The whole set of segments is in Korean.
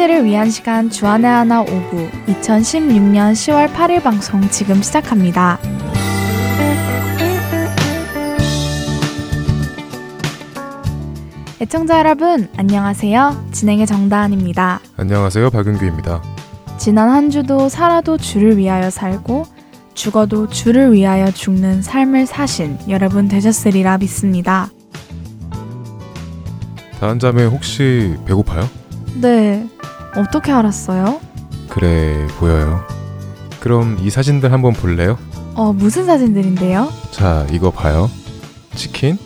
사진들을 위한 시간 주안의 하나 오부 2016년 10월 8일 방송 지금 시작합니다. 애청자 여러분, 안녕하세요. 진행의 정다은입니다. 안녕하세요. 박은규입니다. 지난 한 주도 살아도 주를 위하여 살고 죽어도 주를 위하여 죽는 삶을 사신 여러분 되셨으리라 믿습니다. 다한 자매 혹시 배고파요? 네. 어떻게 알았어요? 그래 보여요. 그럼 이 사진들 한번 볼래요? 어, 무슨 사진들인데요? 자, 이거 봐요. 치킨,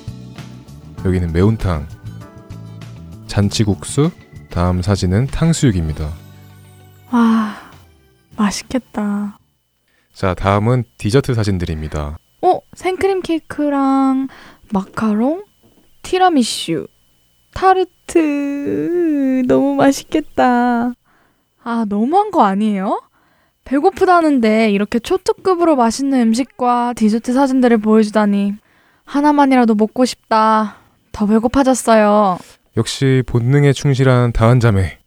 여기는 매운탕, 잔치국수, 다음 사진은 탕수육입니다. 와, 맛있겠다. 자, 다음은 디저트 사진들입니다. 어, 생크림 케이크랑 마카롱, 티라미슈, 타르트. 너무 맛있겠다. 아, 너무한 거 아니에요? 배고프다는데 이렇게 초특급으로 맛있는 음식과 디저트 사진들을 보여주다니. 하나만이라도 먹고 싶다. 더 배고파졌어요. 역시 본능에 충실한 다한 자매.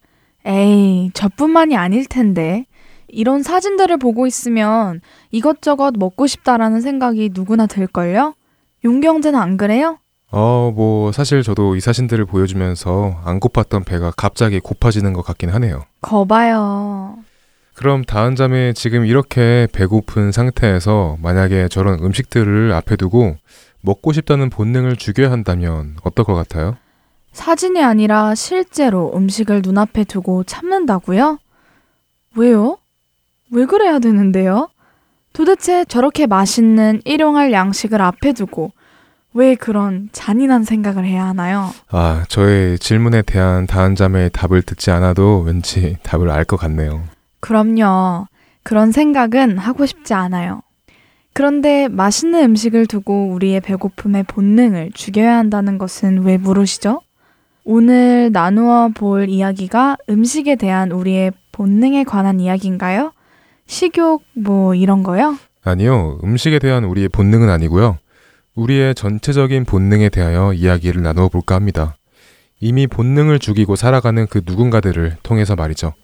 에이, 저뿐만이 아닐 텐데. 이런 사진들을 보고 있으면 이것저것 먹고 싶다라는 생각이 누구나 들걸요? 용경제는 안 그래요? 어, 뭐, 사실 저도 이 사진들을 보여주면서 안 고팠던 배가 갑자기 고파지는 것 같긴 하네요. 거봐요. 그럼 다음 잠에 지금 이렇게 배고픈 상태에서 만약에 저런 음식들을 앞에 두고 먹고 싶다는 본능을 죽여야 한다면 어떨 것 같아요? 사진이 아니라 실제로 음식을 눈앞에 두고 참는다고요? 왜요? 왜 그래야 되는데요? 도대체 저렇게 맛있는 일용할 양식을 앞에 두고 왜 그런 잔인한 생각을 해야 하나요? 아, 저의 질문에 대한 잠의 답을 듣지 않아도 왠지 답을 알 것 같네요. 그럼요. 그런 생각은 하고 싶지 않아요. 그런데 맛있는 음식을 두고 우리의 배고픔의 본능을 죽여야 한다는 것은 왜 물으시죠? 오늘 나누어 볼 이야기가 음식에 대한 우리의 본능에 관한 이야기인가요? 식욕 뭐 이런 거요? 아니요. 음식에 대한 우리의 본능은 아니고요. 우리의 전체적인 본능에 대하여 이야기를 나누어 볼까 합니다. 이미 본능을 죽이고 살아가는 그 누군가들을 통해서 말이죠.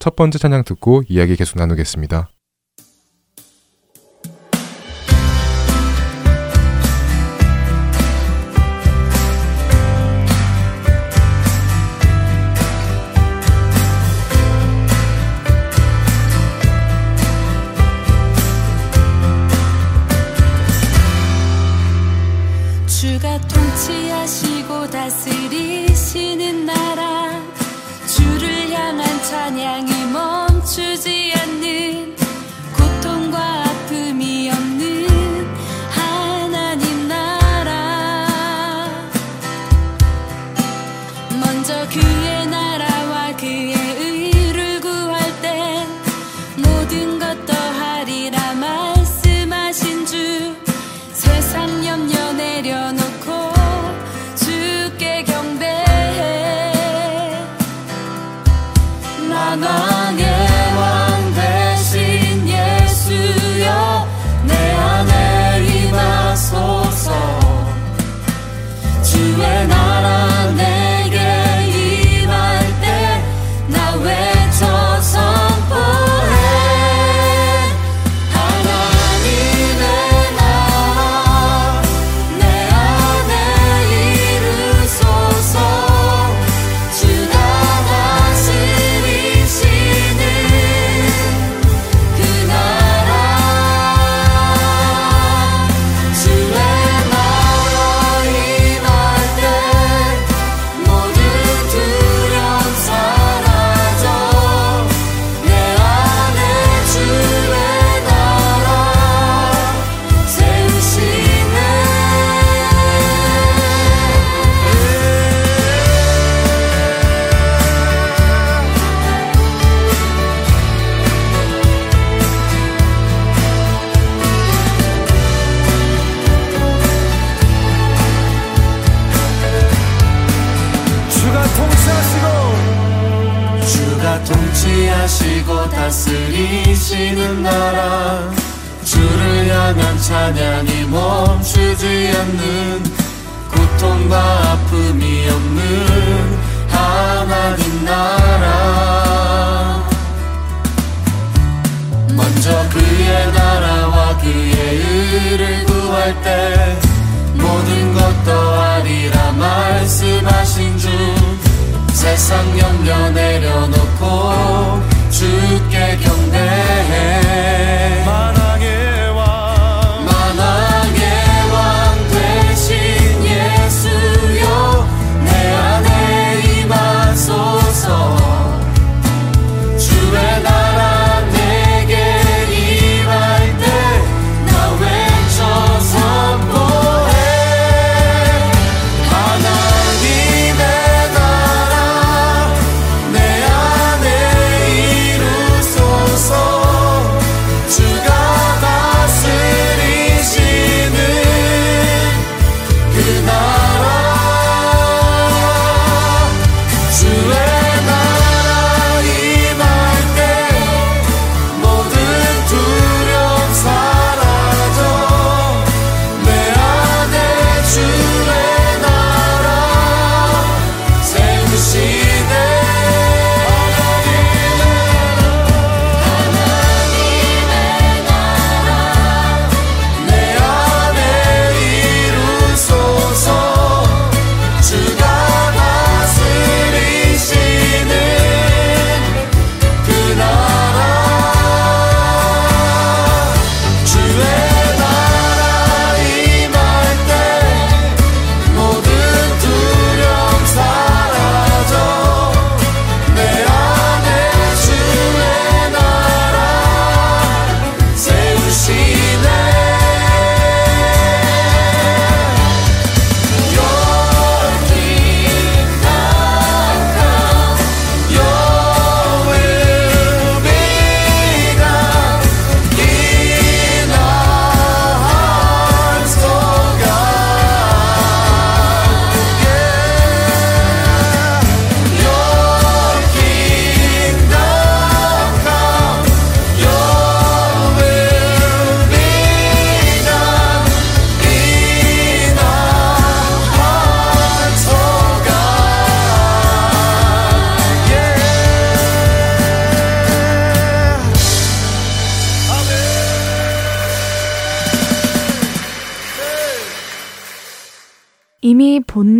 첫 번째 찬양 듣고 이야기 계속 나누겠습니다. 때 모든 것 더하리라 말씀하신 주. 세상 염려 내려놓고 주께 경배해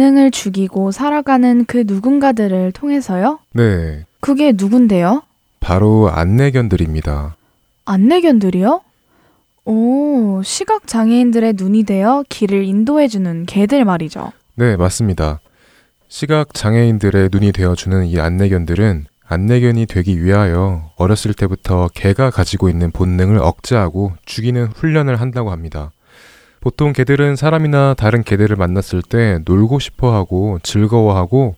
본능을 죽이고 살아가는 그 누군가들을 통해서요? 네, 그게 누군데요? 바로 안내견들입니다. 안내견들이요? 오, 시각 장애인들의 눈이 되어 길을 인도해 주는 개들 말이죠. 네, 맞습니다. 시각 장애인들의 눈이 되어 주는 이 안내견들은 안내견이 되기 위하여 어렸을 때부터 개가 가지고 있는 본능을 억제하고 죽이는 훈련을 한다고 합니다. 보통 개들은 사람이나 다른 개들을 만났을 때 놀고 싶어 하고 즐거워하고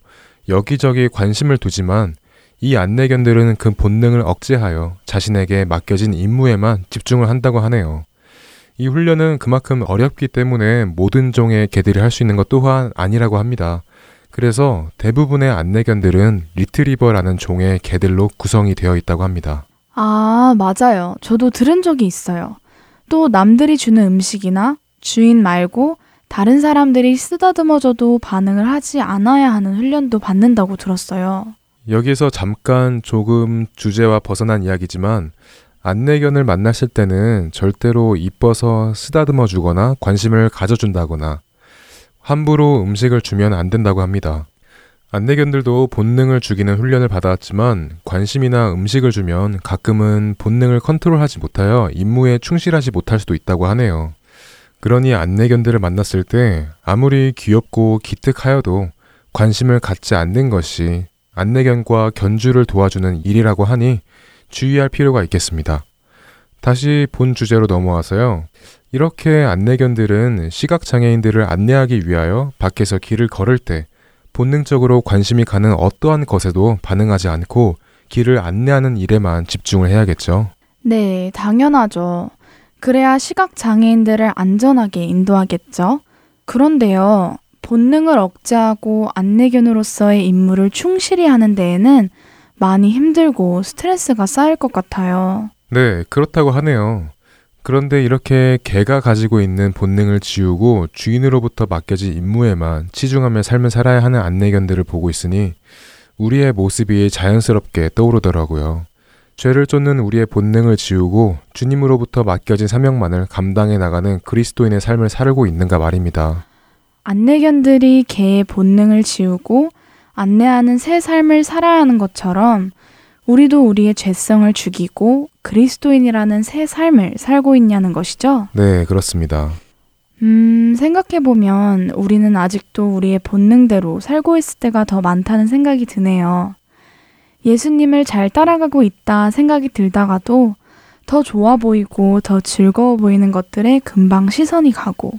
여기저기 관심을 두지만 이 안내견들은 그 본능을 억제하여 자신에게 맡겨진 임무에만 집중을 한다고 하네요. 이 훈련은 그만큼 어렵기 때문에 모든 종의 개들이 할 수 있는 것 또한 아니라고 합니다. 그래서 대부분의 안내견들은 리트리버라는 종의 개들로 구성이 되어 있다고 합니다. 아, 맞아요. 저도 들은 적이 있어요. 또 남들이 주는 음식이나 주인 말고 다른 사람들이 쓰다듬어줘도 반응을 하지 않아야 하는 훈련도 받는다고 들었어요. 여기서 잠깐 조금 주제와 벗어난 이야기지만 안내견을 만났을 때는 절대로 이뻐서 쓰다듬어 주거나 관심을 가져준다거나 함부로 음식을 주면 안 된다고 합니다. 안내견들도 본능을 죽이는 훈련을 받아왔지만 관심이나 음식을 주면 가끔은 본능을 컨트롤하지 못하여 임무에 충실하지 못할 수도 있다고 하네요. 그러니 안내견들을 만났을 때 아무리 귀엽고 기특하여도 관심을 갖지 않는 것이 안내견과 견주를 도와주는 일이라고 하니 주의할 필요가 있겠습니다. 다시 본 주제로 넘어와서요. 이렇게 안내견들은 시각장애인들을 안내하기 위하여 밖에서 길을 걸을 때 본능적으로 관심이 가는 어떠한 것에도 반응하지 않고 길을 안내하는 일에만 집중을 해야겠죠. 네, 당연하죠. 그래야 시각 장애인들을 안전하게 인도하겠죠. 그런데요, 본능을 억제하고 안내견으로서의 임무를 충실히 하는 데에는 많이 힘들고 스트레스가 쌓일 것 같아요. 네, 그렇다고 하네요. 그런데 이렇게 개가 가지고 있는 본능을 지우고 주인으로부터 맡겨진 임무에만 치중하며 삶을 살아야 하는 안내견들을 보고 있으니 우리의 모습이 자연스럽게 떠오르더라고요. 죄를 쫓는 우리의 본능을 지우고 주님으로부터 맡겨진 사명만을 감당해 나가는 그리스도인의 삶을 살고 있는가 말입니다. 안내견들이 개의 본능을 지우고 안내하는 새 삶을 살아야 하는 것처럼 우리도 우리의 죄성을 죽이고 그리스도인이라는 새 삶을 살고 있냐는 것이죠. 네, 그렇습니다. 음, 생각해보면 우리는 아직도 우리의 본능대로 살고 있을 때가 더 많다는 생각이 드네요. 예수님을 잘 따라가고 있다 생각이 들다가도 더 좋아 보이고 더 즐거워 보이는 것들에 금방 시선이 가고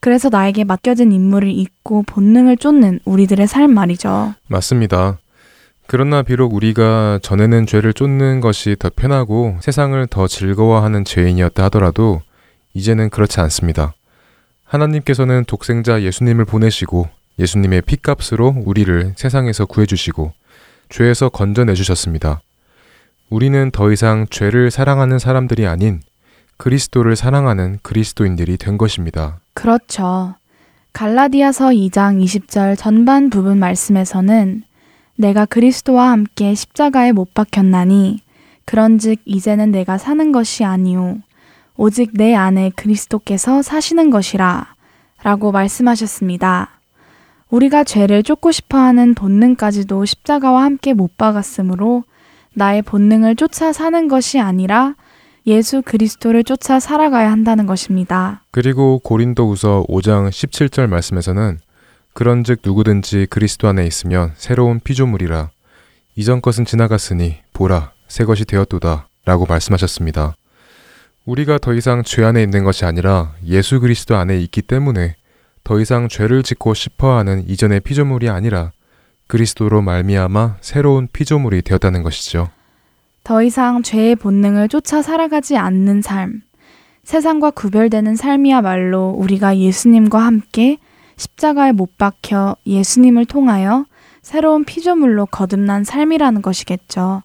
그래서 나에게 맡겨진 임무를 잊고 본능을 쫓는 우리들의 삶 말이죠. 맞습니다. 그러나 비록 우리가 전에는 죄를 쫓는 것이 더 편하고 세상을 더 즐거워하는 죄인이었다 하더라도 이제는 그렇지 않습니다. 하나님께서는 독생자 예수님을 보내시고 예수님의 피값으로 우리를 세상에서 구해주시고 죄에서 건져내 주셨습니다. 우리는 더 이상 죄를 사랑하는 사람들이 아닌 그리스도를 사랑하는 그리스도인들이 된 것입니다. 그렇죠. 갈라디아서 2장 20절 전반 부분 말씀에서는 내가 그리스도와 함께 십자가에 못 박혔나니 그런즉 이제는 내가 사는 것이 아니요 오직 내 안에 그리스도께서 사시는 것이라 라고 말씀하셨습니다. 우리가 죄를 쫓고 싶어 하는 본능까지도 십자가와 함께 못 박았으므로 나의 본능을 쫓아 사는 것이 아니라 예수 그리스도를 쫓아 살아가야 한다는 것입니다. 그리고 고린도후서 5장 17절 말씀에서는 그런즉 누구든지 그리스도 안에 있으면 새로운 피조물이라 이전 것은 지나갔으니 보라 새 것이 되었도다 라고 말씀하셨습니다. 우리가 더 이상 죄 안에 있는 것이 아니라 예수 그리스도 안에 있기 때문에 더 이상 죄를 짓고 싶어하는 이전의 피조물이 아니라 그리스도로 말미암아 새로운 피조물이 되었다는 것이죠. 더 이상 죄의 본능을 쫓아 살아가지 않는 삶, 세상과 구별되는 삶이야말로 우리가 예수님과 함께 십자가에 못 박혀 예수님을 통하여 새로운 피조물로 거듭난 삶이라는 것이겠죠.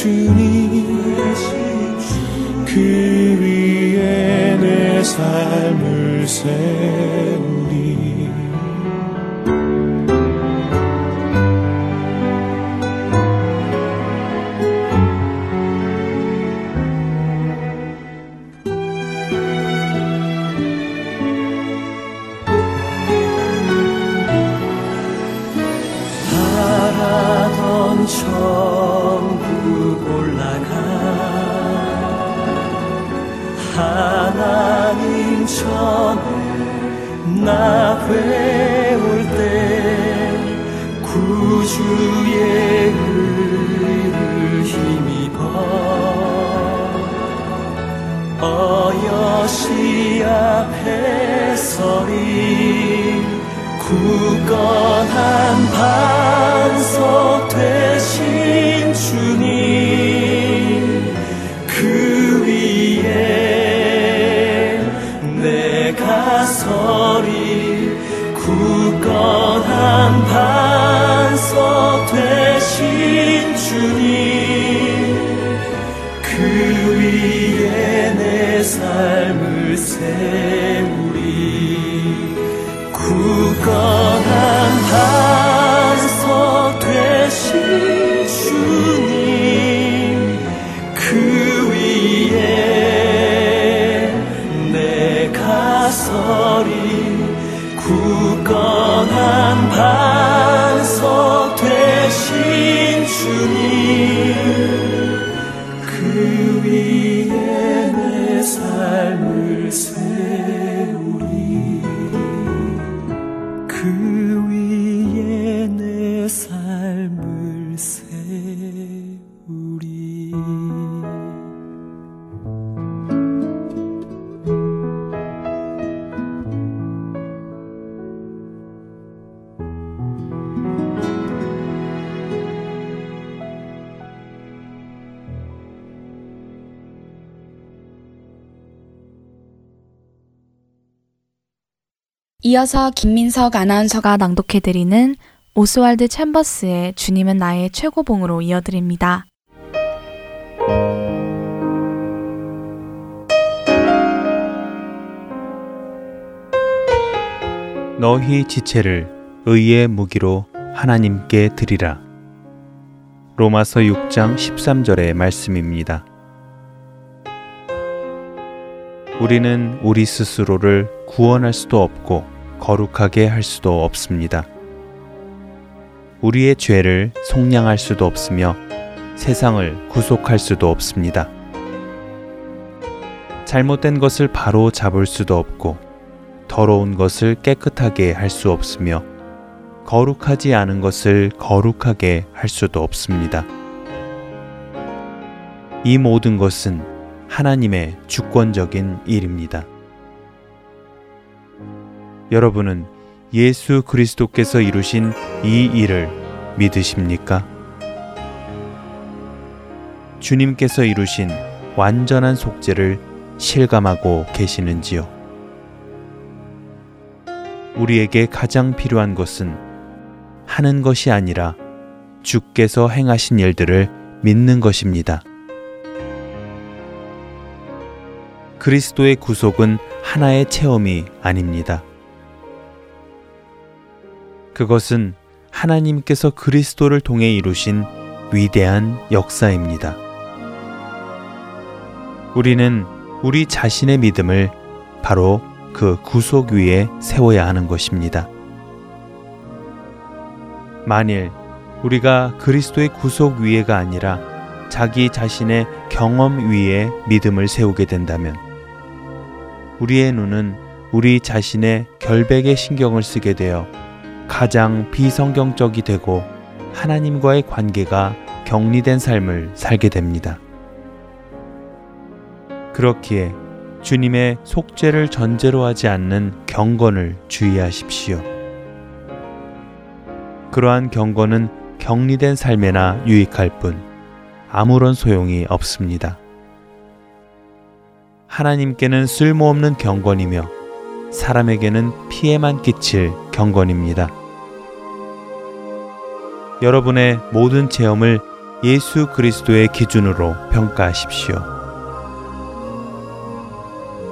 주님 그 위에 내 삶을 세 세우리 굳건한 반석 되신 주님 그 위에 내가 서리 굳건한 반석 이어서 김민석 아나운서가 낭독해드리는 오스왈드 챔버스의 주님은 나의 최고봉으로 이어드립니다. 너희 지체를 의의 무기로 하나님께 드리라. 로마서 6장 13절의 말씀입니다. 우리는 우리 스스로를 구원할 수도 없고 거룩하게 할 수도 없습니다. 우리의 죄를 속량할 수도 없으며 세상을 구속할 수도 없습니다. 잘못된 것을 바로 잡을 수도 없고 더러운 것을 깨끗하게 할 수 없으며 거룩하지 않은 것을 거룩하게 할 수도 없습니다. 이 모든 것은 하나님의 주권적인 일입니다. 여러분은 예수 그리스도께서 이루신 이 일을 믿으십니까? 주님께서 이루신 완전한 속죄를 실감하고 계시는지요? 우리에게 가장 필요한 것은 하는 것이 아니라 주께서 행하신 일들을 믿는 것입니다. 그리스도의 구속은 하나의 체험이 아닙니다. 그것은 하나님께서 그리스도를 통해 이루신 위대한 역사입니다. 우리는 우리 자신의 믿음을 바로 그 구속 위에 세워야 하는 것입니다. 만일 우리가 그리스도의 구속 위에가 아니라 자기 자신의 경험 위에 믿음을 세우게 된다면 우리의 눈은 우리 자신의 결백에 신경을 쓰게 되어 가장 비성경적이 되고 하나님과의 관계가 격리된 삶을 살게 됩니다. 그렇기에 주님의 속죄를 전제로 하지 않는 경건을 주의하십시오. 그러한 경건은 격리된 삶에나 유익할 뿐 아무런 소용이 없습니다. 하나님께는 쓸모없는 경건이며 사람에게는 피해만 끼칠 경건입니다. 여러분의 모든 체험을 예수 그리스도의 기준으로 평가하십시오.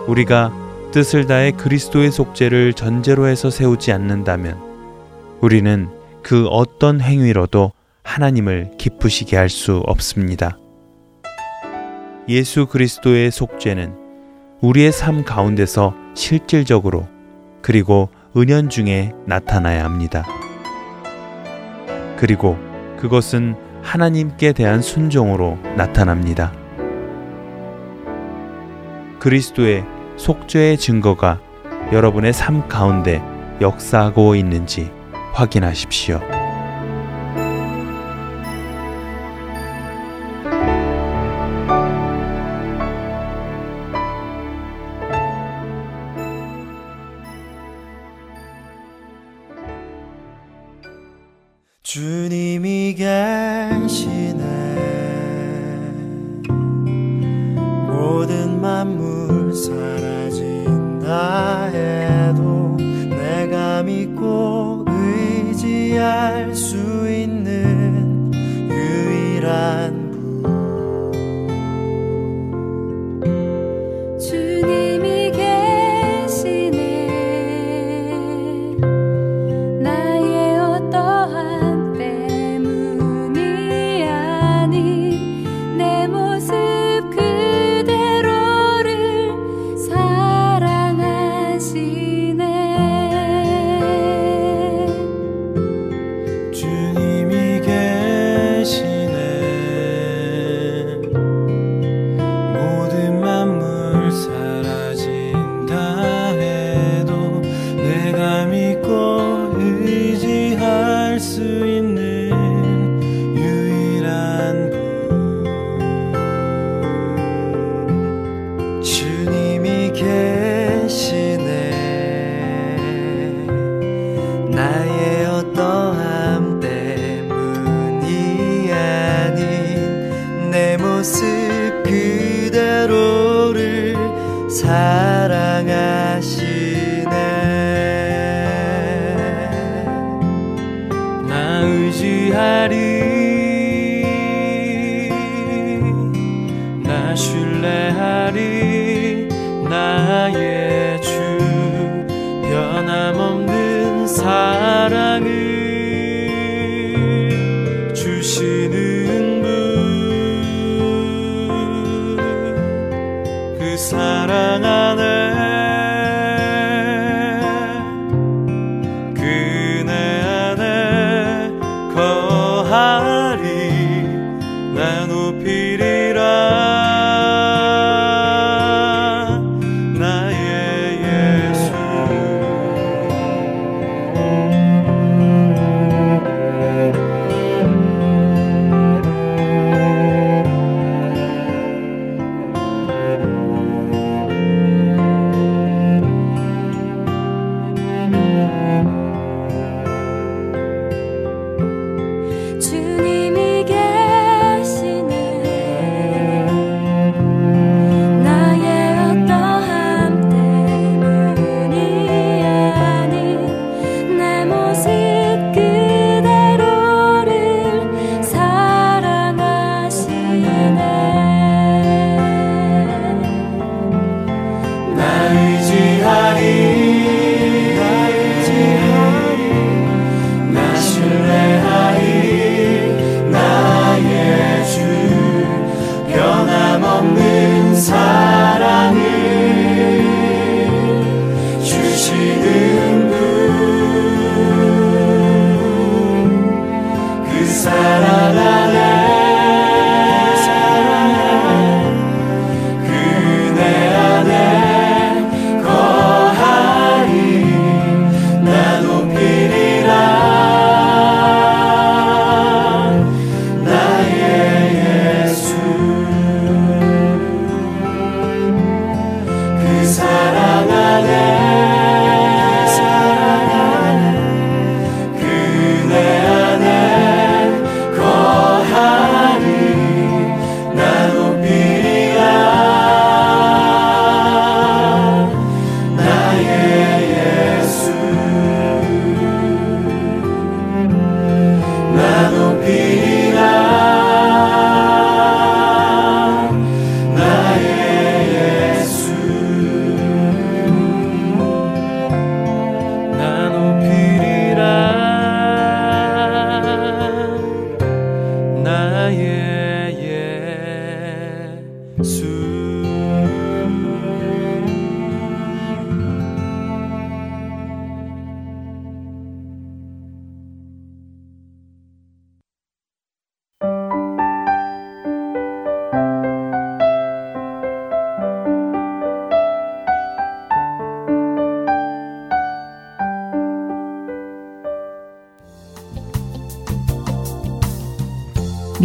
우리가 뜻을 다해 그리스도의 속죄를 전제로 해서 세우지 않는다면 우리는 그 어떤 행위로도 하나님을 기쁘시게 할 수 없습니다. 예수 그리스도의 속죄는 우리의 삶 가운데서 실질적으로 그리고 은연 중에 나타나야 합니다. 그리고 그것은 하나님께 대한 순종으로 나타납니다. 그리스도의 속죄의 증거가 여러분의 삶 가운데 역사하고 있는지 확인하십시오.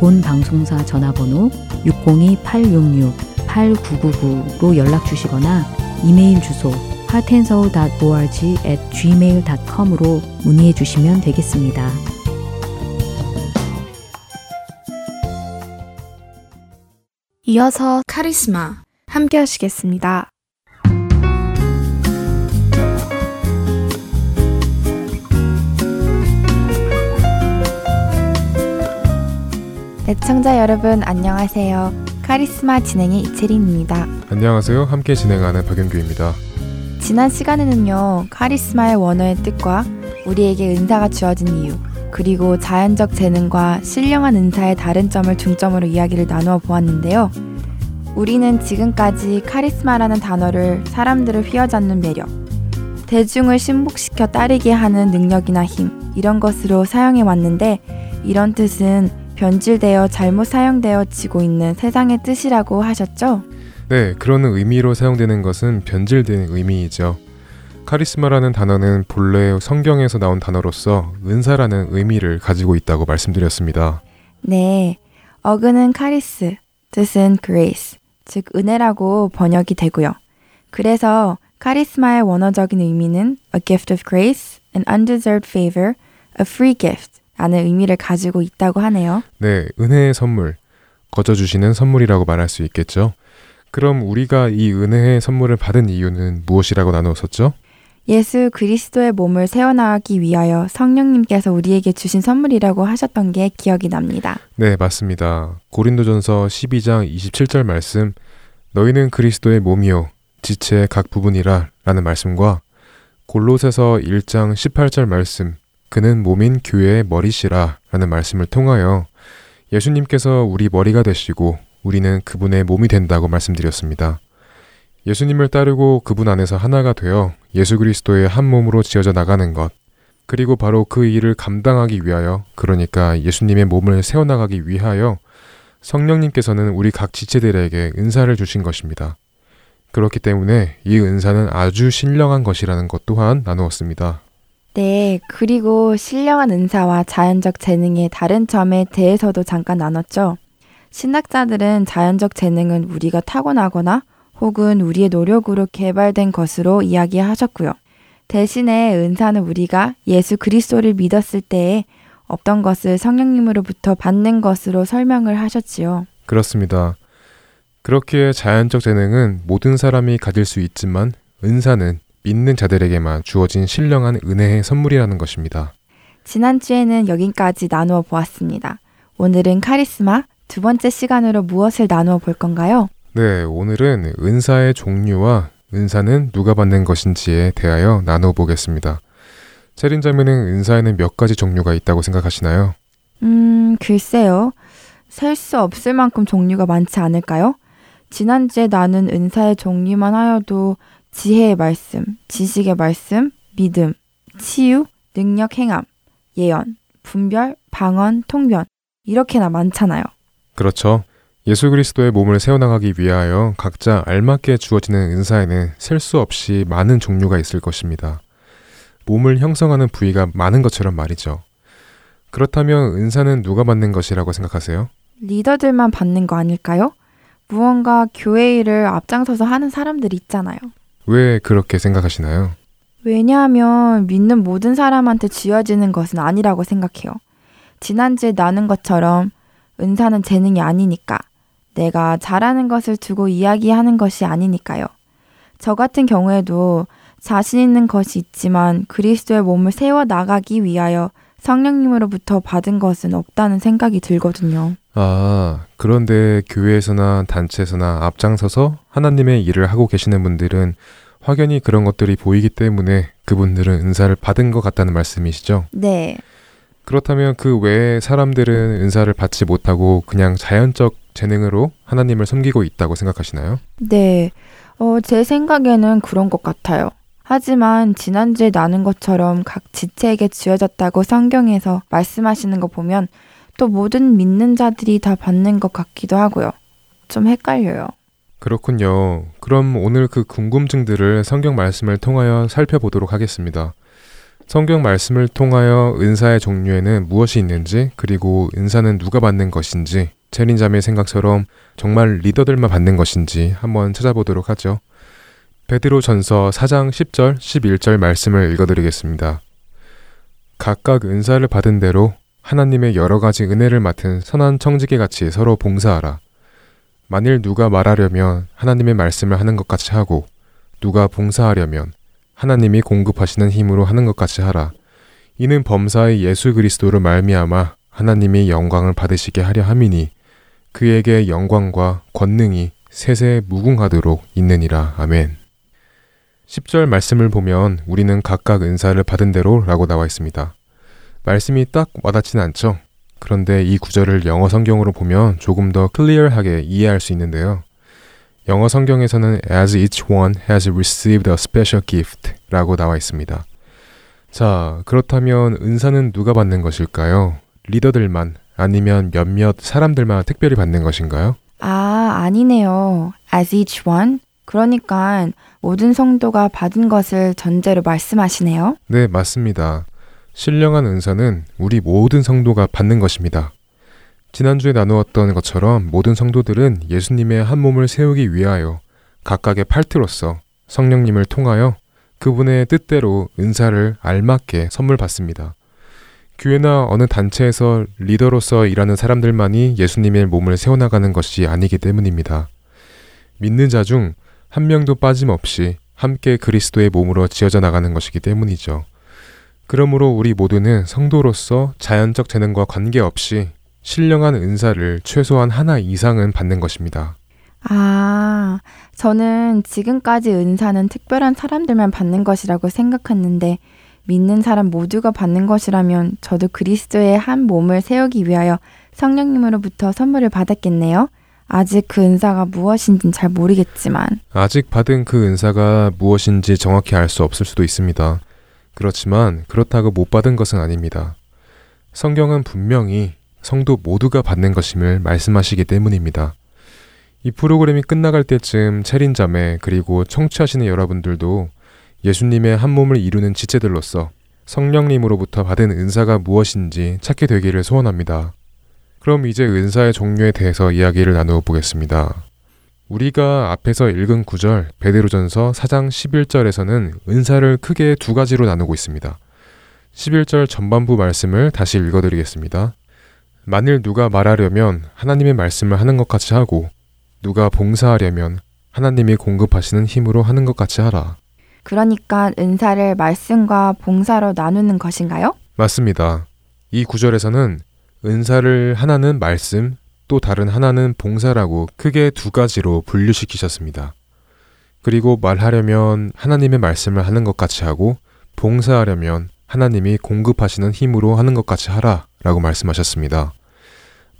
본 방송사 전화번호 602-866-8999로 연락 주시거나 이메일 주소 heartandsoul.org at gmail.com으로 문의해 주시면 되겠습니다. 이어서 카리스마 함께 하시겠습니다. 애청자 여러분 안녕하세요. 카리스마 진행의 이채린입니다. 안녕하세요. 함께 진행하는 박윤규입니다. 지난 시간에는요, 카리스마의 원어의 뜻과 우리에게 은사가 주어진 이유, 그리고 자연적 재능과 신령한 은사의 다른 점을 중점으로 이야기를 나누어 보았는데요. 우리는 지금까지 카리스마라는 단어를 사람들을 휘어잡는 매력, 대중을 신복시켜 따르게 하는 능력이나 힘, 이런 것으로 사용해 왔는데, 이런 뜻은 변질되어 잘못 사용되어 지고 있는 세상의 뜻이라고 하셨죠? 네, 그런 의미로 사용되는 것은 변질된 의미이죠. 카리스마라는 단어는 본래 성경에서 나온 단어로서 은사라는 의미를 가지고 있다고 말씀드렸습니다. 네, 어근은 카리스, 뜻은 grace, 즉 은혜라고 번역이 되고요. 그래서 카리스마의 원어적인 의미는 a gift of grace, an undeserved favor, a free gift 라는 의미를 가지고 있다고 하네요. 네, 은혜의 선물, 거저 주시는 선물이라고 말할 수 있겠죠. 그럼 우리가 이 은혜의 선물을 받은 이유는 무엇이라고 나누었었죠? 예수 그리스도의 몸을 세워나가기 위하여 성령님께서 우리에게 주신 선물이라고 하셨던 게 기억이 납니다. 네, 맞습니다. 고린도전서 12장 27절 말씀, 너희는 그리스도의 몸이요, 지체의 각 부분이라 라는 말씀과 골로새서 1장 18절 말씀, 그는 몸인 교회의 머리시라 라는 말씀을 통하여 예수님께서 우리 머리가 되시고 우리는 그분의 몸이 된다고 말씀드렸습니다. 예수님을 따르고 그분 안에서 하나가 되어 예수 그리스도의 한 몸으로 지어져 나가는 것, 그리고 바로 그 일을 감당하기 위하여, 그러니까 예수님의 몸을 세워나가기 위하여 성령님께서는 우리 각 지체들에게 은사를 주신 것입니다. 그렇기 때문에 이 은사는 아주 신령한 것이라는 것 또한 나누었습니다. 네, 그리고 신령한 은사와 자연적 재능의 다른 점에 대해서도 잠깐 나눴죠. 신학자들은 자연적 재능은 우리가 타고나거나 혹은 우리의 노력으로 개발된 것으로 이야기하셨고요. 대신에 은사는 우리가 예수 그리스도를 믿었을 때에 없던 것을 성령님으로부터 받는 것으로 설명을 하셨지요. 그렇습니다. 그렇기에 자연적 재능은 모든 사람이 가질 수 있지만 은사는 믿는 자들에게만 주어진 신령한 은혜의 선물이라는 것입니다. 지난주에는 여기까지 나누어 보았습니다. 오늘은 카리스마 두 번째 시간으로 무엇을 나누어 볼 건가요? 네, 오늘은 은사의 종류와 은사는 누가 받는 것인지에 대하여 나눠 보겠습니다. 체린자매는 은사에는 몇 가지 종류가 있다고 생각하시나요? 음, 글쎄요. 셀 수 없을 만큼 종류가 많지 않을까요? 지난주에 나는 은사의 종류만 하여도 지혜의 말씀, 지식의 말씀, 믿음, 치유, 능력 행함, 예언, 분별, 방언, 통변 이렇게나 많잖아요. 그렇죠. 예수 그리스도의 몸을 세워나가기 위하여 각자 알맞게 주어지는 은사에는 셀 수 없이 많은 종류가 있을 것입니다. 몸을 형성하는 부위가 많은 것처럼 말이죠. 그렇다면 은사는 누가 받는 것이라고 생각하세요? 리더들만 받는 거 아닐까요? 무언가 교회 일을 앞장서서 하는 사람들 있잖아요. 왜 그렇게 생각하시나요? 왜냐하면 믿는 모든 사람한테 쥐어지는 것은 아니라고 생각해요. 지난주에 나눈 것처럼 은사는 재능이 아니니까 내가 잘하는 것을 두고 이야기하는 것이 아니니까요. 저 같은 경우에도 자신 있는 것이 있지만 그리스도의 몸을 세워 나가기 위하여 성령님으로부터 받은 것은 없다는 생각이 들거든요. 아, 그런데 교회에서나 단체에서나 앞장서서 하나님의 일을 하고 계시는 분들은 확연히 그런 것들이 보이기 때문에 그분들은 은사를 받은 것 같다는 말씀이시죠? 네. 그렇다면 그 외에 사람들은 은사를 받지 못하고 그냥 자연적 재능으로 하나님을 섬기고 있다고 생각하시나요? 네. 어, 제 생각에는 그런 것 같아요. 하지만 지난주에 나눈 것처럼 각 지체에게 주어졌다고 성경에서 말씀하시는 거 보면 또 모든 믿는 자들이 다 받는 것 같기도 하고요. 좀 헷갈려요. 그렇군요. 그럼 오늘 그 궁금증들을 성경 말씀을 통하여 살펴보도록 하겠습니다. 성경 말씀을 통하여 은사의 종류에는 무엇이 있는지, 그리고 은사는 누가 받는 것인지, 체린 자매 생각처럼 정말 리더들만 받는 것인지 한번 찾아보도록 하죠. 베드로 전서 4장 10절, 11절 말씀을 읽어드리겠습니다. 각각 은사를 받은 대로 하나님의 여러 가지 은혜를 맡은 선한 청지기 같이 서로 봉사하라. 만일 누가 말하려면 하나님의 말씀을 하는 것 같이 하고, 누가 봉사하려면 하나님이 공급하시는 힘으로 하는 것 같이 하라. 이는 범사의 예수 그리스도를 말미암아 하나님이 영광을 받으시게 하려 함이니 그에게 영광과 권능이 세세 무궁하도록 있느니라. 아멘. 10절 말씀을 보면 우리는 각각 은사를 받은 대로 라고 나와 있습니다. 말씀이 딱 와닿진 않죠? 그런데 이 구절을 영어 성경으로 보면 조금 더 클리어하게 이해할 수 있는데요. 영어 성경에서는 as each one has received a special gift 라고 나와 있습니다. 자, 그렇다면 은사는 누가 받는 것일까요? 리더들만 아니면 몇몇 사람들만 특별히 받는 것인가요? 아, 아니네요. as each one? 그러니까 모든 성도가 받은 것을 전제로 말씀하시네요. 네, 맞습니다. 신령한 은사는 우리 모든 성도가 받는 것입니다. 지난주에 나누었던 것처럼 모든 성도들은 예수님의 한 몸을 세우기 위하여 각각의 팔트로서 성령님을 통하여 그분의 뜻대로 은사를 알맞게 선물 받습니다. 교회나 어느 단체에서 리더로서 일하는 사람들만이 예수님의 몸을 세워나가는 것이 아니기 때문입니다. 믿는 자 중 한 명도 빠짐없이 함께 그리스도의 몸으로 지어져 나가는 것이기 때문이죠. 그러므로 우리 모두는 성도로서 자연적 재능과 관계없이 신령한 은사를 최소한 하나 이상은 받는 것입니다. 아, 저는 지금까지 은사는 특별한 사람들만 받는 것이라고 생각했는데 믿는 사람 모두가 받는 것이라면 저도 그리스도의 한 몸을 세우기 위하여 성령님으로부터 선물을 받았겠네요. 아직 그 은사가 무엇인지는 잘 모르겠지만. 아직 받은 그 은사가 무엇인지 정확히 알 수 없을 수도 있습니다. 그렇지만 그렇다고 못 받은 것은 아닙니다. 성경은 분명히 성도 모두가 받는 것임을 말씀하시기 때문입니다. 이 프로그램이 끝나갈 때쯤 체린자매 그리고 청취하시는 여러분들도 예수님의 한 몸을 이루는 지체들로서 성령님으로부터 받은 은사가 무엇인지 찾게 되기를 소원합니다. 그럼 이제 은사의 종류에 대해서 이야기를 나누어 보겠습니다. 우리가 앞에서 읽은 구절 베드로전서 4장 11절에서는 은사를 크게 두 가지로 나누고 있습니다. 11절 전반부 말씀을 다시 읽어드리겠습니다. 만일 누가 말하려면 하나님의 말씀을 하는 것 같이 하고 누가 봉사하려면 하나님이 공급하시는 힘으로 하는 것 같이 하라. 그러니까 은사를 말씀과 봉사로 나누는 것인가요? 맞습니다. 이 구절에서는 은사를 하나는 말씀, 또 다른 하나는 봉사라고 크게 두 가지로 분류시키셨습니다. 그리고 말하려면 하나님의 말씀을 하는 것 같이 하고 봉사하려면 하나님이 공급하시는 힘으로 하는 것 같이 하라 라고 말씀하셨습니다.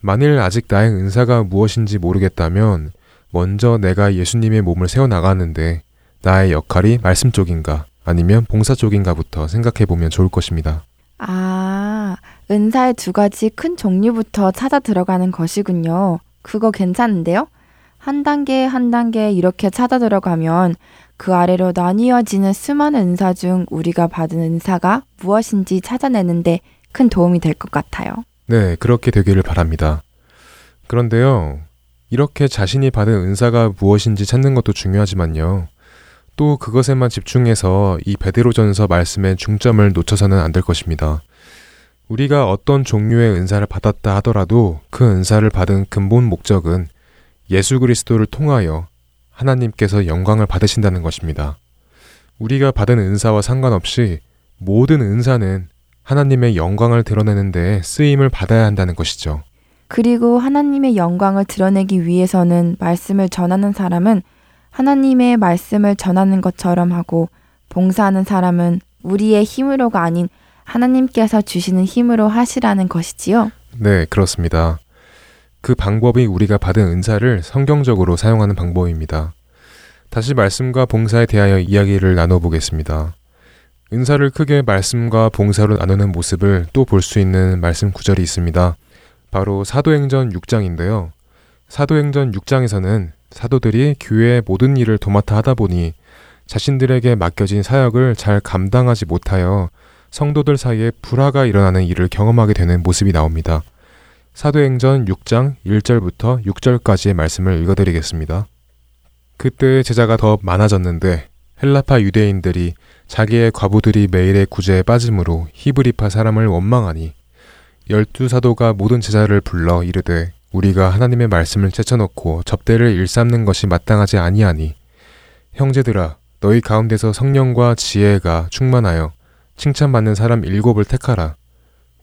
만일 아직 나의 은사가 무엇인지 모르겠다면 먼저 내가 예수님의 몸을 세워나가는데 나의 역할이 말씀 쪽인가 아니면 봉사 쪽인가부터 생각해 보면 좋을 것입니다. 아, 은사의 두 가지 큰 종류부터 찾아 들어가는 것이군요. 그거 괜찮은데요? 한 단계 한 단계 이렇게 찾아 들어가면 그 아래로 나뉘어지는 수많은 은사 중 우리가 받은 은사가 무엇인지 찾아내는데 큰 도움이 될 것 같아요. 네, 그렇게 되기를 바랍니다. 그런데요, 이렇게 자신이 받은 은사가 무엇인지 찾는 것도 중요하지만요. 또 그것에만 집중해서 이 베드로전서 말씀의 중점을 놓쳐서는 안 될 것입니다. 우리가 어떤 종류의 은사를 받았다 하더라도 그 은사를 받은 근본 목적은 예수 그리스도를 통하여 하나님께서 영광을 받으신다는 것입니다. 우리가 받은 은사와 상관없이 모든 은사는 하나님의 영광을 드러내는 데 쓰임을 받아야 한다는 것이죠. 그리고 하나님의 영광을 드러내기 위해서는 말씀을 전하는 사람은 하나님의 말씀을 전하는 것처럼 하고 봉사하는 사람은 우리의 힘으로가 아닌 하나님께서 주시는 힘으로 하시라는 것이지요. 네, 그렇습니다. 그 방법이 우리가 받은 은사를 성경적으로 사용하는 방법입니다. 다시 말씀과 봉사에 대하여 이야기를 나눠보겠습니다. 은사를 크게 말씀과 봉사로 나누는 모습을 또 볼 수 있는 말씀 구절이 있습니다. 바로 사도행전 6장인데요. 사도행전 6장에서는 사도들이 교회의 모든 일을 도맡아 하다 보니 자신들에게 맡겨진 사역을 잘 감당하지 못하여 성도들 사이에 불화가 일어나는 일을 경험하게 되는 모습이 나옵니다. 사도행전 6장 1절부터 6절까지의 말씀을 읽어드리겠습니다. 그때 제자가 더 많아졌는데 헬라파 유대인들이 자기의 과부들이 매일의 구제에 빠짐으로 히브리파 사람을 원망하니 열두 사도가 모든 제자를 불러 이르되 우리가 하나님의 말씀을 제쳐놓고 접대를 일삼는 것이 마땅하지 아니하니 형제들아 너희 가운데서 성령과 지혜가 충만하여 칭찬받는 사람 일곱을 택하라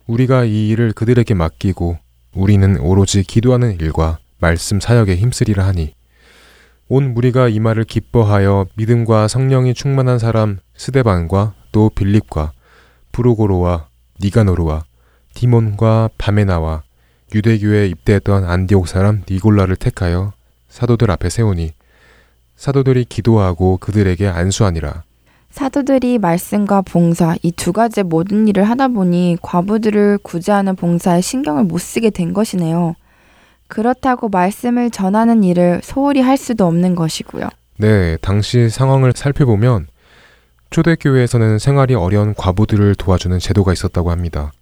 우리가 이 일을 그들에게 맡기고 우리는 오로지 기도하는 일과 말씀 사역에 힘쓰리라 하니 온 무리가 이 말을 기뻐하여 믿음과 성령이 충만한 사람 스데반과 또 빌립과 브루고로와 니가노르와 디몬과 바메나와 유대교에 입대했던 안디옥 사람 니골라를 택하여 사도들 앞에 세우니 사도들이 기도하고 그들에게 안수하니라. 사도들이 말씀과 봉사 이 두 가지 모든 일을 하다 보니 과부들을 구제하는 봉사에 신경을 못 쓰게 된 것이네요. 그렇다고 말씀을 전하는 일을 소홀히 할 수도 없는 것이고요. 네, 당시 상황을 살펴보면 초대교회에서는 생활이 어려운 과부들을 도와주는 제도가 있었다고 합니다.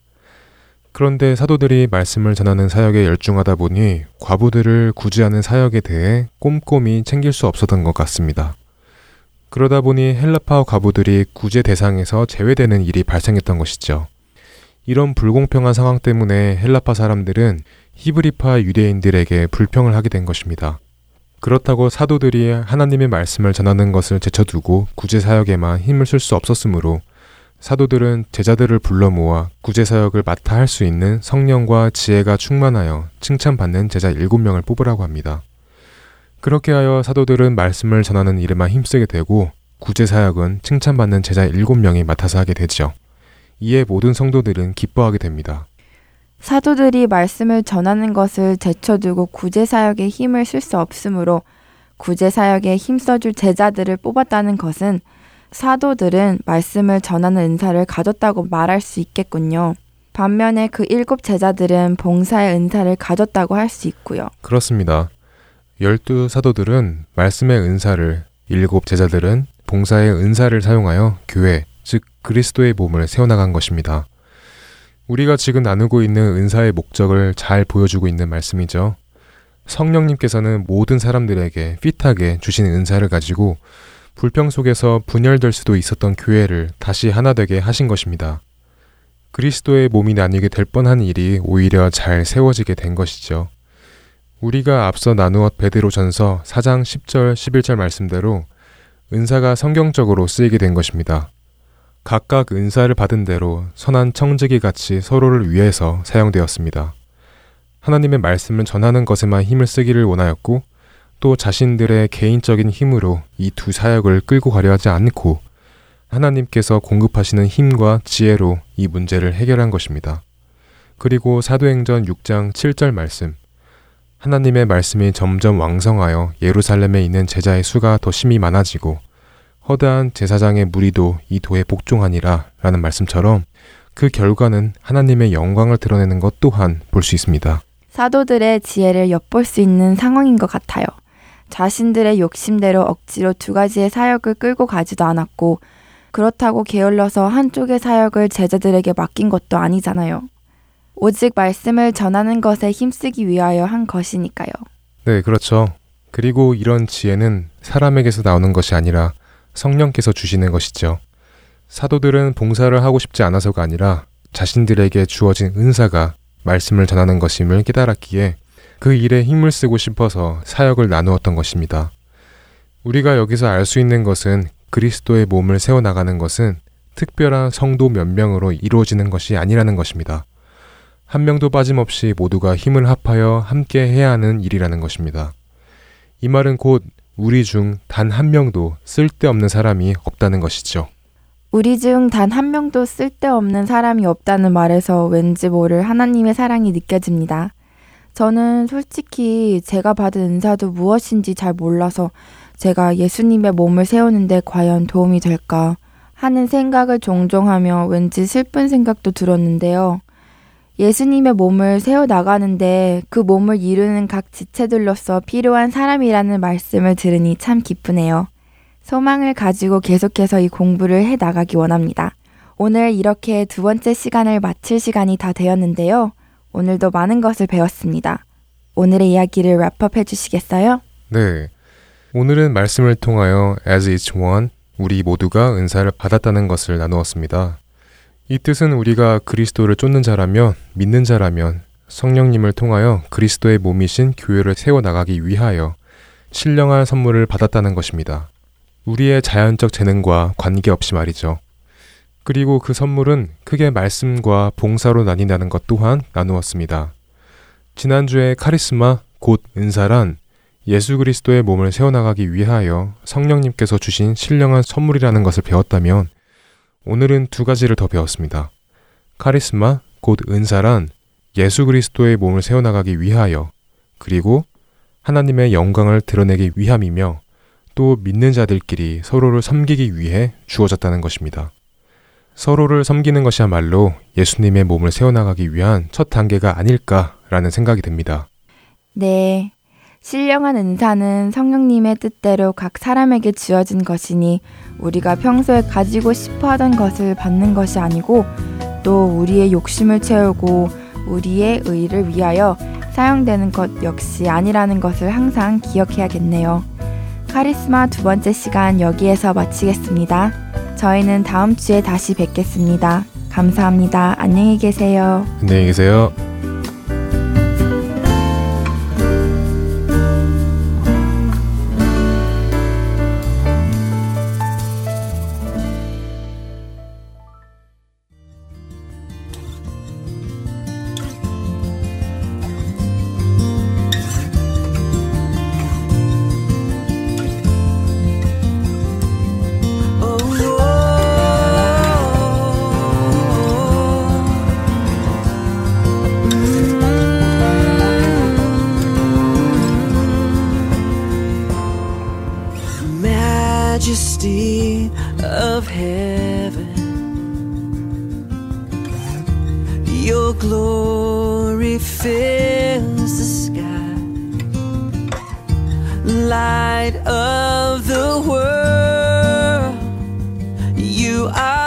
그런데 사도들이 말씀을 전하는 사역에 열중하다 보니 과부들을 구제하는 사역에 대해 꼼꼼히 챙길 수 없었던 것 같습니다. 그러다 보니 헬라파 과부들이 구제 대상에서 제외되는 일이 발생했던 것이죠. 이런 불공평한 상황 때문에 헬라파 사람들은 히브리파 유대인들에게 불평을 하게 된 것입니다. 그렇다고 사도들이 하나님의 말씀을 전하는 것을 제쳐두고 구제 사역에만 힘을 쓸 수 없었으므로 사도들은 제자들을 불러 모아 구제 사역을 맡아 할 수 있는 성령과 지혜가 충만하여 칭찬받는 제자 일곱 명을 뽑으라고 합니다. 그렇게 하여 사도들은 말씀을 전하는 일에만 힘쓰게 되고 구제 사역은 칭찬받는 제자 일곱 명이 맡아서 하게 되죠. 이에 모든 성도들은 기뻐하게 됩니다. 사도들이 말씀을 전하는 것을 제쳐두고 구제 사역에 힘을 쓸 수 없으므로 구제 사역에 힘써줄 제자들을 뽑았다는 것은 사도들은 말씀을 전하는 은사를 가졌다고 말할 수 있겠군요. 반면에 그 일곱 제자들은 봉사의 은사를 가졌다고 할 수 있고요. 그렇습니다. 열두 사도들은 말씀의 은사를, 일곱 제자들은 봉사의 은사를 사용하여 교회, 즉 그리스도의 몸을 세워나간 것입니다. 우리가 지금 나누고 있는 은사의 목적을 잘 보여주고 있는 말씀이죠. 성령님께서는 모든 사람들에게 핏하게 주신 은사를 가지고 불평 속에서 분열될 수도 있었던 교회를 다시 하나 되게 하신 것입니다. 그리스도의 몸이 나뉘게 될 뻔한 일이 오히려 잘 세워지게 된 것이죠. 우리가 앞서 나누었 베드로전서 4장 10절 11절 말씀대로 은사가 성경적으로 쓰이게 된 것입니다. 각각 은사를 받은 대로 선한 청지기 같이 서로를 위해서 사용되었습니다. 하나님의 말씀을 전하는 것에만 힘을 쓰기를 원하였고 또 자신들의 개인적인 힘으로 이 두 사역을 끌고 가려 하지 않고 하나님께서 공급하시는 힘과 지혜로 이 문제를 해결한 것입니다. 그리고 사도행전 6장 7절 말씀. 하나님의 말씀이 점점 왕성하여 예루살렘에 있는 제자의 수가 더 심히 많아지고 허다한 제사장의 무리도 이 도에 복종하니라 라는 말씀처럼 그 결과는 하나님의 영광을 드러내는 것 또한 볼 수 있습니다. 사도들의 지혜를 엿볼 수 있는 상황인 것 같아요. 자신들의 욕심대로 억지로 두 가지의 사역을 끌고 가지도 않았고 그렇다고 게을러서 한쪽의 사역을 제자들에게 맡긴 것도 아니잖아요. 오직 말씀을 전하는 것에 힘쓰기 위하여 한 것이니까요. 네, 그렇죠. 그리고 이런 지혜는 사람에게서 나오는 것이 아니라 성령께서 주시는 것이죠. 사도들은 봉사를 하고 싶지 않아서가 아니라 자신들에게 주어진 은사가 말씀을 전하는 것임을 깨달았기에 그 일에 힘을 쓰고 싶어서 사역을 나누었던 것입니다. 우리가 여기서 알 수 있는 것은 그리스도의 몸을 세워나가는 것은 특별한 성도 몇 명으로 이루어지는 것이 아니라는 것입니다. 한 명도 빠짐없이 모두가 힘을 합하여 함께 해야 하는 일이라는 것입니다. 이 말은 곧 우리 중 단 한 명도 쓸데없는 사람이 없다는 것이죠. 우리 중 단 한 명도 쓸데없는 사람이 없다는 말에서 왠지 모를 하나님의 사랑이 느껴집니다. 저는 솔직히 제가 받은 은사도 무엇인지 잘 몰라서 제가 예수님의 몸을 세우는데 과연 도움이 될까 하는 생각을 종종 하며 왠지 슬픈 생각도 들었는데요. 예수님의 몸을 세워 나가는데 그 몸을 이루는 각 지체들로서 필요한 사람이라는 말씀을 들으니 참 기쁘네요. 소망을 가지고 계속해서 이 공부를 해 나가기 원합니다. 오늘 이렇게 두 번째 시간을 마칠 시간이 다 되었는데요. 오늘도 많은 것을 배웠습니다. 오늘의 이야기를 랩업 해 주시겠어요? 네. 오늘은 말씀을 통하여 as each one 우리 모두가 은사를 받았다는 것을 나누었습니다. 이 뜻은 우리가 그리스도를 쫓는 자라면 믿는 자라면 성령님을 통하여 그리스도의 몸이신 교회를 세워 나가기 위하여 신령한 선물을 받았다는 것입니다. 우리의 자연적 재능과 관계없이 말이죠. 그리고 그 선물은 크게 말씀과 봉사로 나뉜다는 것 또한 나누었습니다. 지난주에 카리스마, 곧 은사란 예수 그리스도의 몸을 세워나가기 위하여 성령님께서 주신 신령한 선물이라는 것을 배웠다면 오늘은 두 가지를 더 배웠습니다. 카리스마, 곧 은사란 예수 그리스도의 몸을 세워나가기 위하여 그리고 하나님의 영광을 드러내기 위함이며 또 믿는 자들끼리 서로를 섬기기 위해 주어졌다는 것입니다. 서로를 섬기는 것이야말로 예수님의 몸을 세워나가기 위한 첫 단계가 아닐까라는 생각이 듭니다. 네. 신령한 은사는 성령님의 뜻대로 각 사람에게 주어진 것이니 우리가 평소에 가지고 싶어 하던 것을 받는 것이 아니고 또 우리의 욕심을 채우고 우리의 의를 위하여 사용되는 것 역시 아니라는 것을 항상 기억해야겠네요. 카리스마 두 번째 시간 여기에서 마치겠습니다. 저희는 다음 주에 다시 뵙겠습니다. 감사합니다. 안녕히 계세요. 안녕히 계세요. heaven. Your glory fills the sky, light of the world. You are.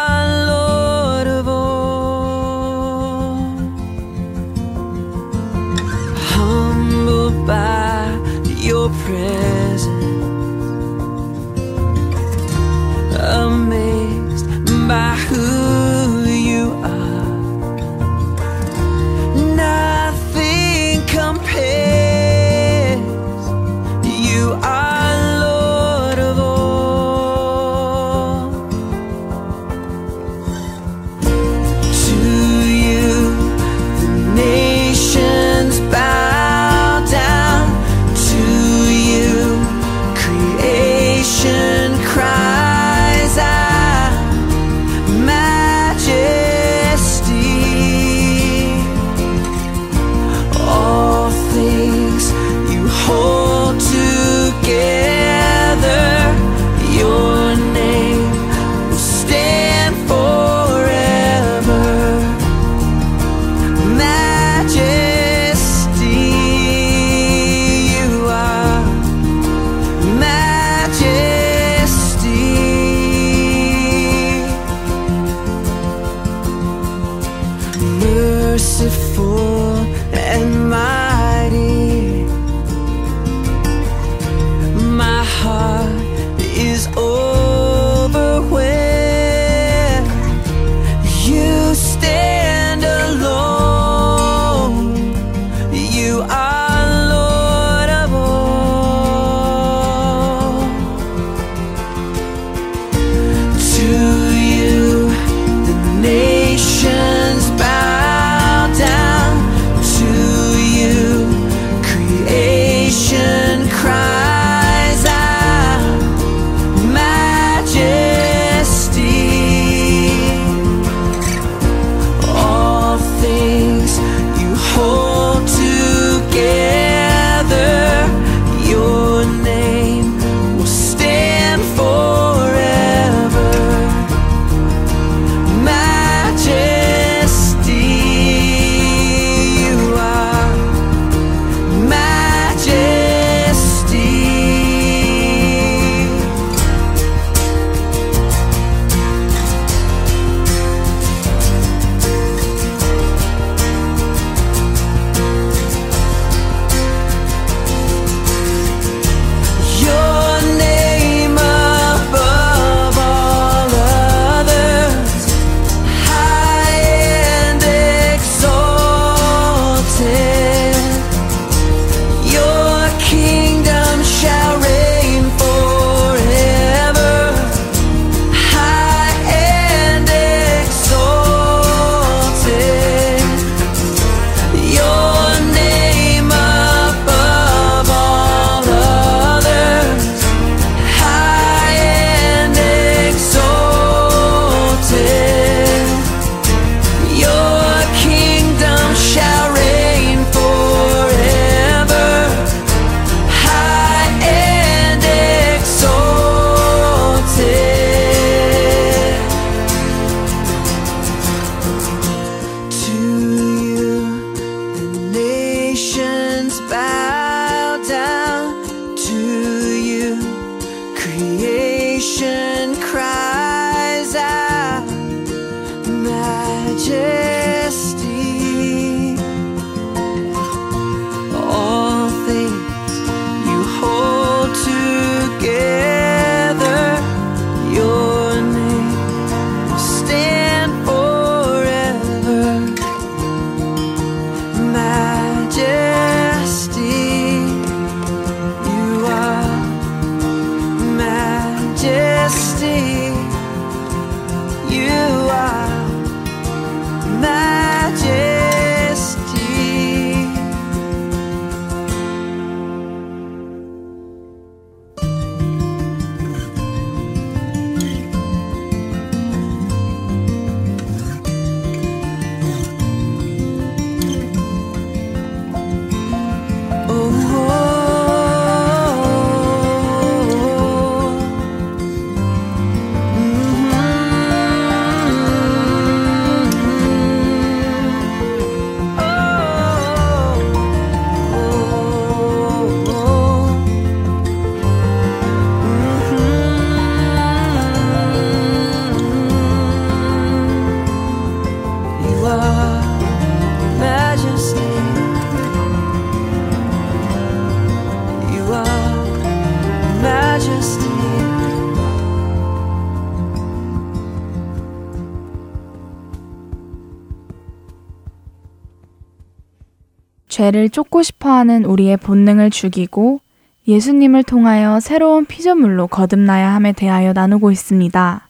죄를 쫓고 싶어 하는 우리의 본능을 죽이고 예수님을 통하여 새로운 피조물로 거듭나야 함에 대하여 나누고 있습니다.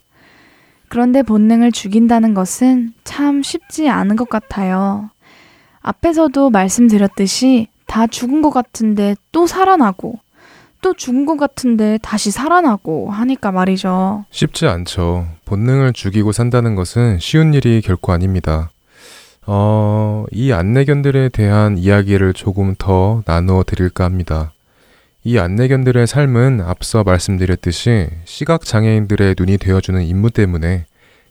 그런데 본능을 죽인다는 것은 참 쉽지 않은 것 같아요. 앞에서도 말씀드렸듯이 다 죽은 것 같은데 또 살아나고 또 죽은 것 같은데 다시 살아나고 하니까 말이죠. 쉽지 않죠. 본능을 죽이고 산다는 것은 쉬운 일이 결코 아닙니다. 어, 이 안내견들에 대한 이야기를 조금 더 나누어 드릴까 합니다. 이 안내견들의 삶은 앞서 말씀드렸듯이 시각장애인들의 눈이 되어주는 임무 때문에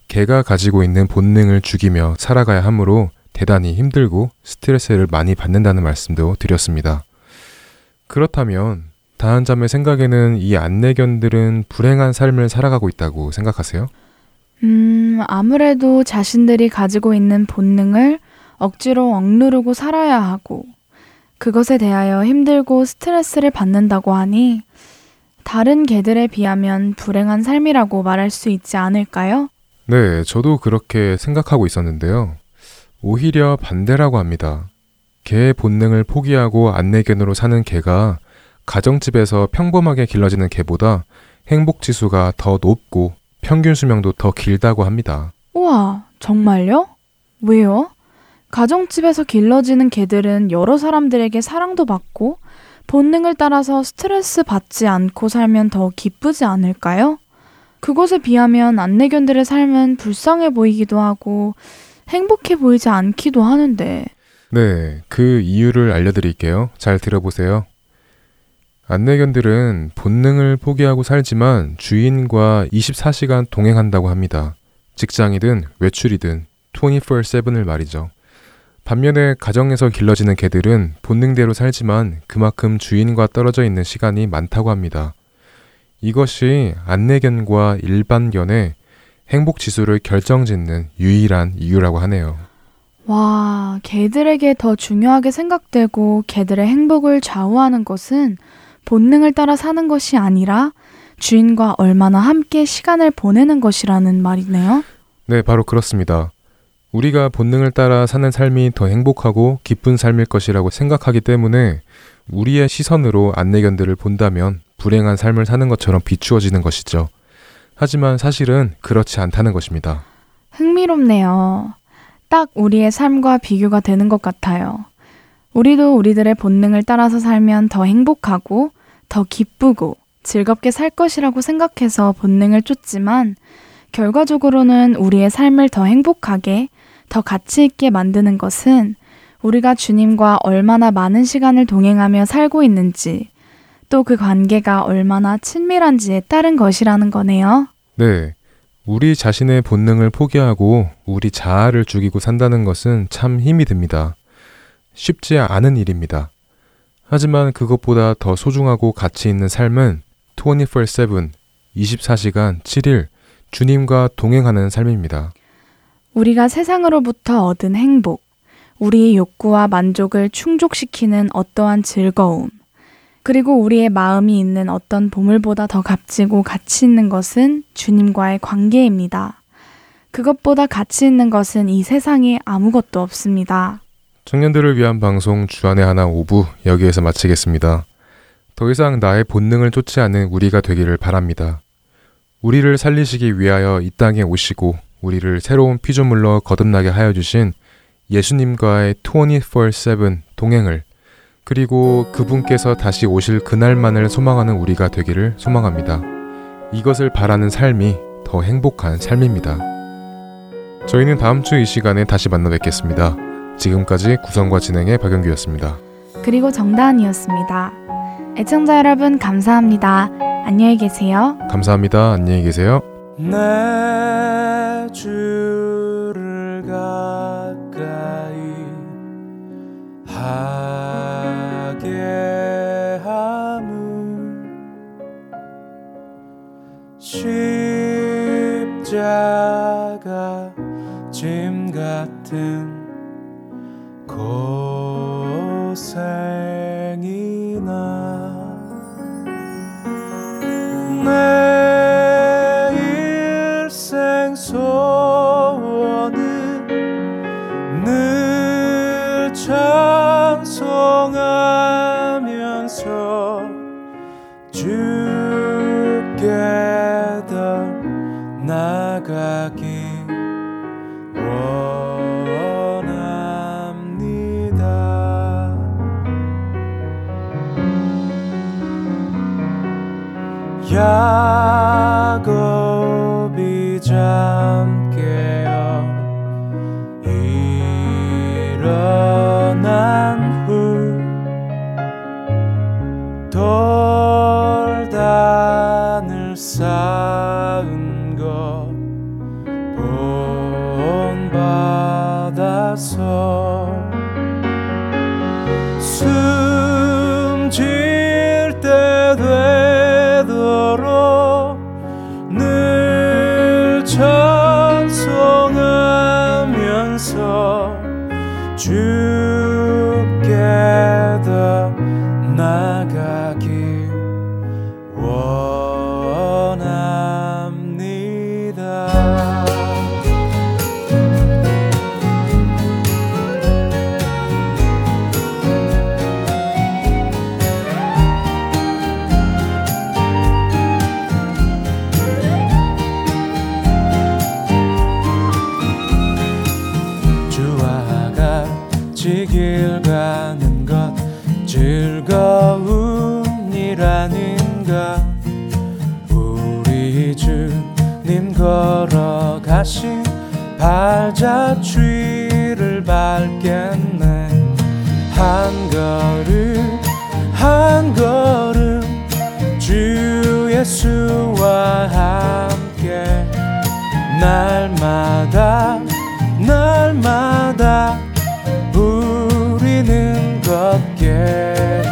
개가 가지고 있는 본능을 죽이며 살아가야 하므로 대단히 힘들고 스트레스를 많이 받는다는 말씀도 드렸습니다. 그렇다면 다한 점의 생각에는 이 안내견들은 불행한 삶을 살아가고 있다고 생각하세요? 음, 아무래도 자신들이 가지고 있는 본능을 억지로 억누르고 살아야 하고, 그것에 대하여 힘들고 스트레스를 받는다고 하니, 다른 개들에 비하면 불행한 삶이라고 말할 수 있지 않을까요? 네, 저도 그렇게 생각하고 있었는데요. 오히려 반대라고 합니다. 개의 본능을 포기하고 안내견으로 사는 개가 가정집에서 평범하게 길러지는 개보다 행복 지수가 더 높고 평균 수명도 더 길다고 합니다. 우와, 정말요? 왜요? 가정집에서 길러지는 개들은 여러 사람들에게 사랑도 받고 본능을 따라서 스트레스 받지 않고 살면 더 기쁘지 않을까요? 그것에 비하면 안내견들의 삶은 불쌍해 보이기도 하고 행복해 보이지 않기도 하는데 네, 그 이유를 알려드릴게요. 잘 들어보세요. 안내견들은 본능을 포기하고 살지만 주인과 24시간 동행한다고 합니다. 직장이든 외출이든 24-7을 말이죠. 반면에 가정에서 길러지는 개들은 본능대로 살지만 그만큼 주인과 떨어져 있는 시간이 많다고 합니다. 이것이 안내견과 일반견의 행복 지수를 결정짓는 유일한 이유라고 하네요. 와, 개들에게 더 중요하게 생각되고 개들의 행복을 좌우하는 것은 본능을 따라 사는 것이 아니라 주인과 얼마나 함께 시간을 보내는 것이라는 말이네요. 네, 바로 그렇습니다. 우리가 본능을 따라 사는 삶이 더 행복하고 기쁜 삶일 것이라고 생각하기 때문에 우리의 시선으로 안내견들을 본다면 불행한 삶을 사는 것처럼 비추어지는 것이죠. 하지만 사실은 그렇지 않다는 것입니다. 흥미롭네요. 딱 우리의 삶과 비교가 되는 것 같아요. 우리도 우리들의 본능을 따라서 살면 더 행복하고 더 기쁘고 즐겁게 살 것이라고 생각해서 본능을 쫓지만 결과적으로는 우리의 삶을 더 행복하게, 더 가치 있게 만드는 것은 우리가 주님과 얼마나 많은 시간을 동행하며 살고 있는지, 또 그 관계가 얼마나 친밀한지에 따른 것이라는 거네요. 네. 우리 자신의 본능을 포기하고 우리 자아를 죽이고 산다는 것은 참 힘이 듭니다. 쉽지 않은 일입니다. 하지만 그것보다 더 소중하고 가치 있는 삶은 24-7, 24시간 7일 주님과 동행하는 삶입니다. 우리가 세상으로부터 얻은 행복, 우리의 욕구와 만족을 충족시키는 어떠한 즐거움, 그리고 우리의 마음이 있는 어떤 보물보다 더 값지고 가치 있는 것은 주님과의 관계입니다. 그것보다 가치 있는 것은 이 세상에 아무것도 없습니다. 청년들을 위한 방송 주안의 하나 5부 여기에서 마치겠습니다. 더 이상 나의 본능을 쫓지 않은 우리가 되기를 바랍니다. 우리를 살리시기 위하여 이 땅에 오시고 우리를 새로운 피조물로 거듭나게 하여 주신 예수님과의 24/7 동행을 그리고 그분께서 다시 오실 그날만을 소망하는 우리가 되기를 소망합니다. 이것을 바라는 삶이 더 행복한 삶입니다. 저희는 다음 주 이 시간에 다시 만나 뵙겠습니다. 지금까지 구성과 진행의 박영규였습니다. 그리고 정다은이었습니다. 애청자 여러분 감사합니다. 안녕히 계세요. 감사합니다. 안녕히 계세요. 내 주를 가까이 하게 함은 십자가 짐 같은 고생이나 내 일생 소원은 늘 찬송하면서 주께 더 나가 예수와 함께 날마다 날마다 우리는 걷겠네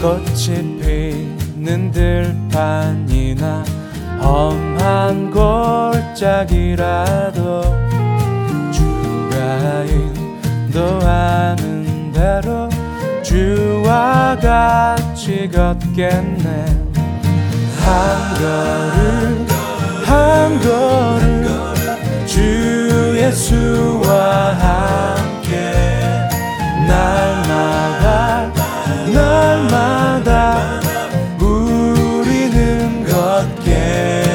꽃이 피는 들판이나 험한 골짜기라도 타인도 아는 대로 주와 같이 걷겠네. 한 걸음 한 걸음 주 예수와 함께 날마다 날마다 우리는 걷게